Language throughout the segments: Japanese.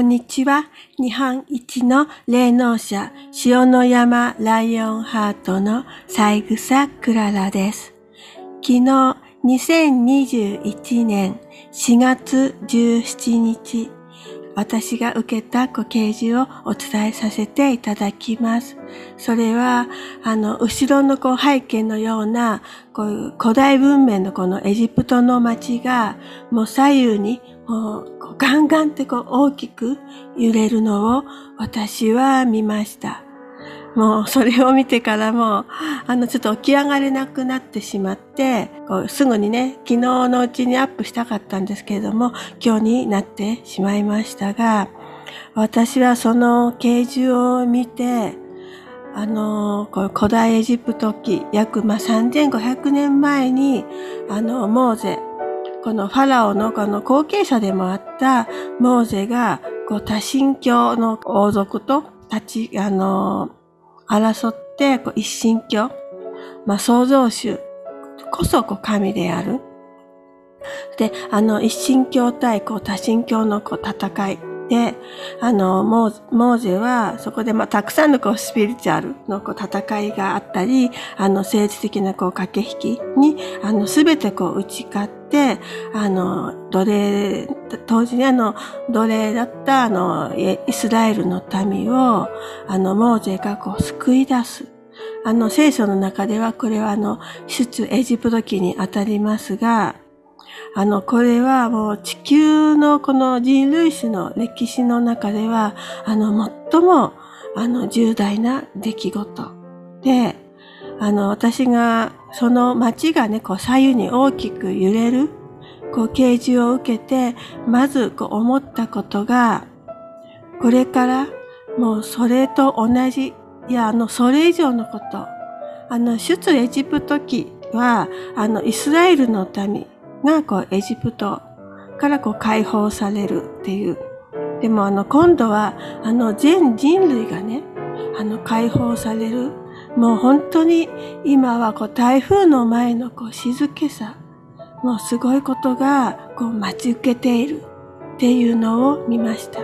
こんにちは。日本一の霊能者、塩の山ライオンハートの三草クララです。昨日、2021年4月17日、私が受けたご啓示をお伝えさせていただきます。それは、あの、後ろのこう背景のような、こう古代文明のこのエジプトの街が、もう左右にこうガンガンってこう大きく揺れるのを私は見ました。もうそれを見てからもあのちょっと起き上がれなくなってしまってこうすぐにね昨日のうちにアップしたかったんですけれども今日になってしまいましたが私はその啓示を見てあのこ古代エジプト期約まあ3500年前にあのモーゼこのファラオのこの後継者でもあったモーゼがこう多神教の王族と立ち、あの、争ってこう一神教、まあ創造主こそこう神である。で、あの一神教対こう多神教のこう戦いで、あの、モーゼは、そこで、まあ、たくさんのこう、スピリチュアルのこう、戦いがあったり、あの、政治的なこう、駆け引きに、あの、すべてこう、打ち勝って、あの、奴隷、当時にあの、奴隷だったあの、イスラエルの民を、あの、モーゼがこう、救い出す。あの、聖書の中では、これはあの、出エジプト記にあたりますが、あの、これはもう地球のこの人類史の歴史の中では、あの、最も、あの、重大な出来事で、あの、私が、その街がね、こう左右に大きく揺れる、こう、啓示を受けて、まず、こう、思ったことが、これから、もう、それと同じ、いや、あの、それ以上のこと、あの、出エジプト記は、あの、イスラエルの民、がこうエジプトからこう解放されるっていう。でもあの今度はあの全人類がね、あの解放される。もう本当に今はこう台風の前のこう静けさ。もうすごいことがこう待ち受けているっていうのを見ました。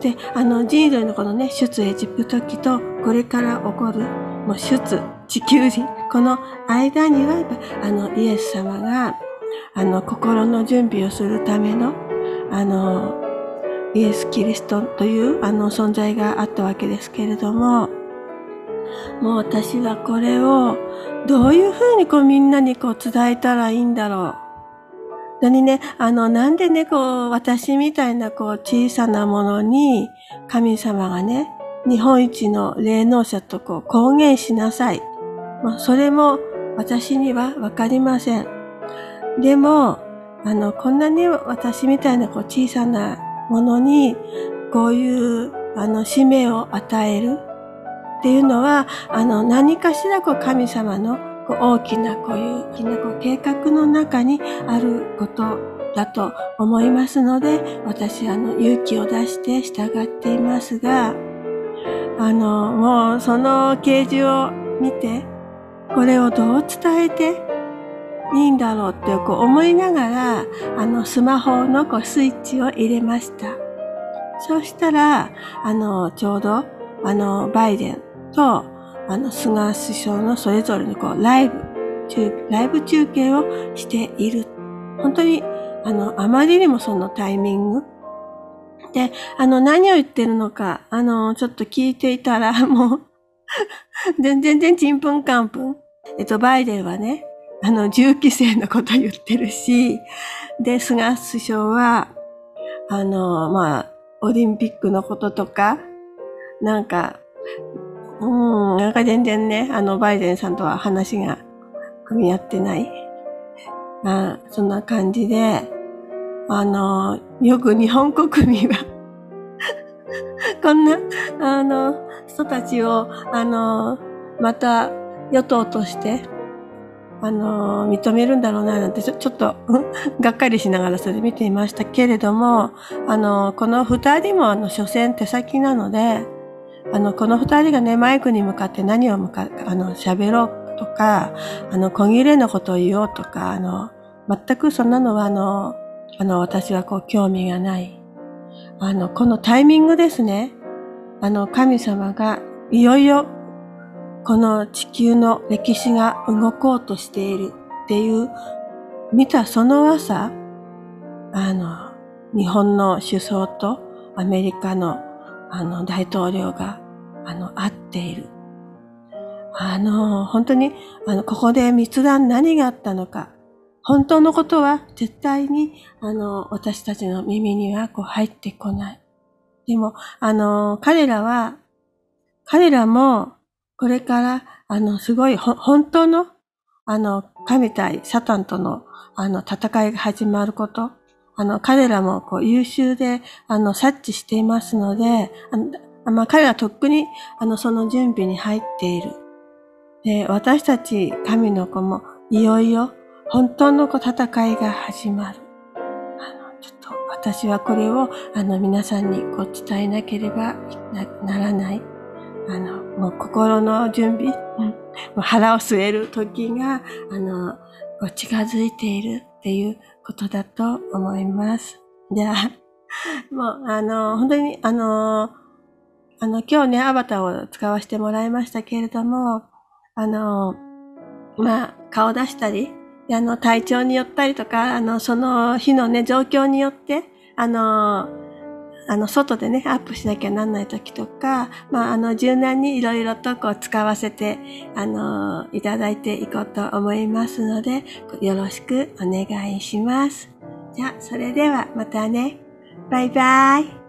で、あの人類のこのね、出エジプト期とこれから起こるもう出地球人、この間にはあのイエス様があの、心の準備をするための、あの、イエス・キリストというあの存在があったわけですけれども、もう私はこれをどういうふうにこうみんなにこう伝えたらいいんだろう。何ね、あの、なんでね、こう、私みたいなこう小さなものに神様がね、日本一の霊能者とこう公言しなさい。まあ、それも私にはわかりません。でも、あの、こんなに私みたいなこう小さなものに、こういう、あの、使命を与えるっていうのは、あの、何かしらこう神様のこう大きなこういう大きなこう計画の中にあることだと思いますので、私、あの、勇気を出して従っていますが、あの、もうその啓示を見て、これをどう伝えていいんだろうってこう思いながら、あの、スマホのこうスイッチを入れました。そうしたら、あの、ちょうど、あの、バイデンと、あの、菅首相のそれぞれのこう、ライブ、ライブ中継をしている。本当に、あの、あまりにもそのタイミング。で、あの、何を言ってるのか、あの、ちょっと聞いていたら、もう全然全然ちんぷんかんぷん。えっと、バイデンはね、あの、銃規制のこと言ってるし、で、菅首相は、あの、まあ、オリンピックのこととか、なんか、うん、なんか全然ね、あの、バイデンさんとは話が組み合ってない。まあ、そんな感じで、あの、よく日本国民は こんな、あの、人たちを、あの、また与党としてあの、認めるんだろうな、なんてちょちょっと、がっかりしながらそれ見ていましたけれども、あの、この二人もあの、所詮手先なので、あの、この二人がね、マイクに向かって何を向か、あの、喋ろうとか、あの、小切れのことを言おうとか、あの、全くそんなのはあの、あの、私はこう、興味がない。あの、このタイミングですね。あの、神様がいよいよこの地球の歴史が動こうとしているっていう、見たその朝、あの、日本の首相とアメリカのあの大統領があの会っている。あの、本当に、あの、ここで密談何があったのか、本当のことは絶対に、あの、私たちの耳にはこう入ってこない。でも、あの、彼らは、彼らも、これから、あの、すごい、本当の、あの、神対サタンとの、あの、戦いが始まること、あの、彼らも、こう、優秀で、あの、察知していますので、あまあ、彼らとっくに、あの、その準備に入っている。で、私たち、神の子も、いよいよ、本当の戦いが始まる。あの、ちょっと、私はこれを、あの、皆さんにこう伝えなければならない。あの、もう心の準備、うん、もう腹を据える時が、あの、こう近づいているっていうことだと思います。じゃあ、もう、あの、本当に、あの、あの、今日ね、アバターを使わせてもらいましたけれども、あの、まあ、顔出したり、あの、体調によったりとか、あの、その日のね、状況によって、あの、あの、外でね、アップしなきゃなんない時とか、まあ、あの、柔軟にいろいろとこう使わせて、あの、いただいていこうと思いますので、よろしくお願いします。じゃあ、それではまたね。バイバイ。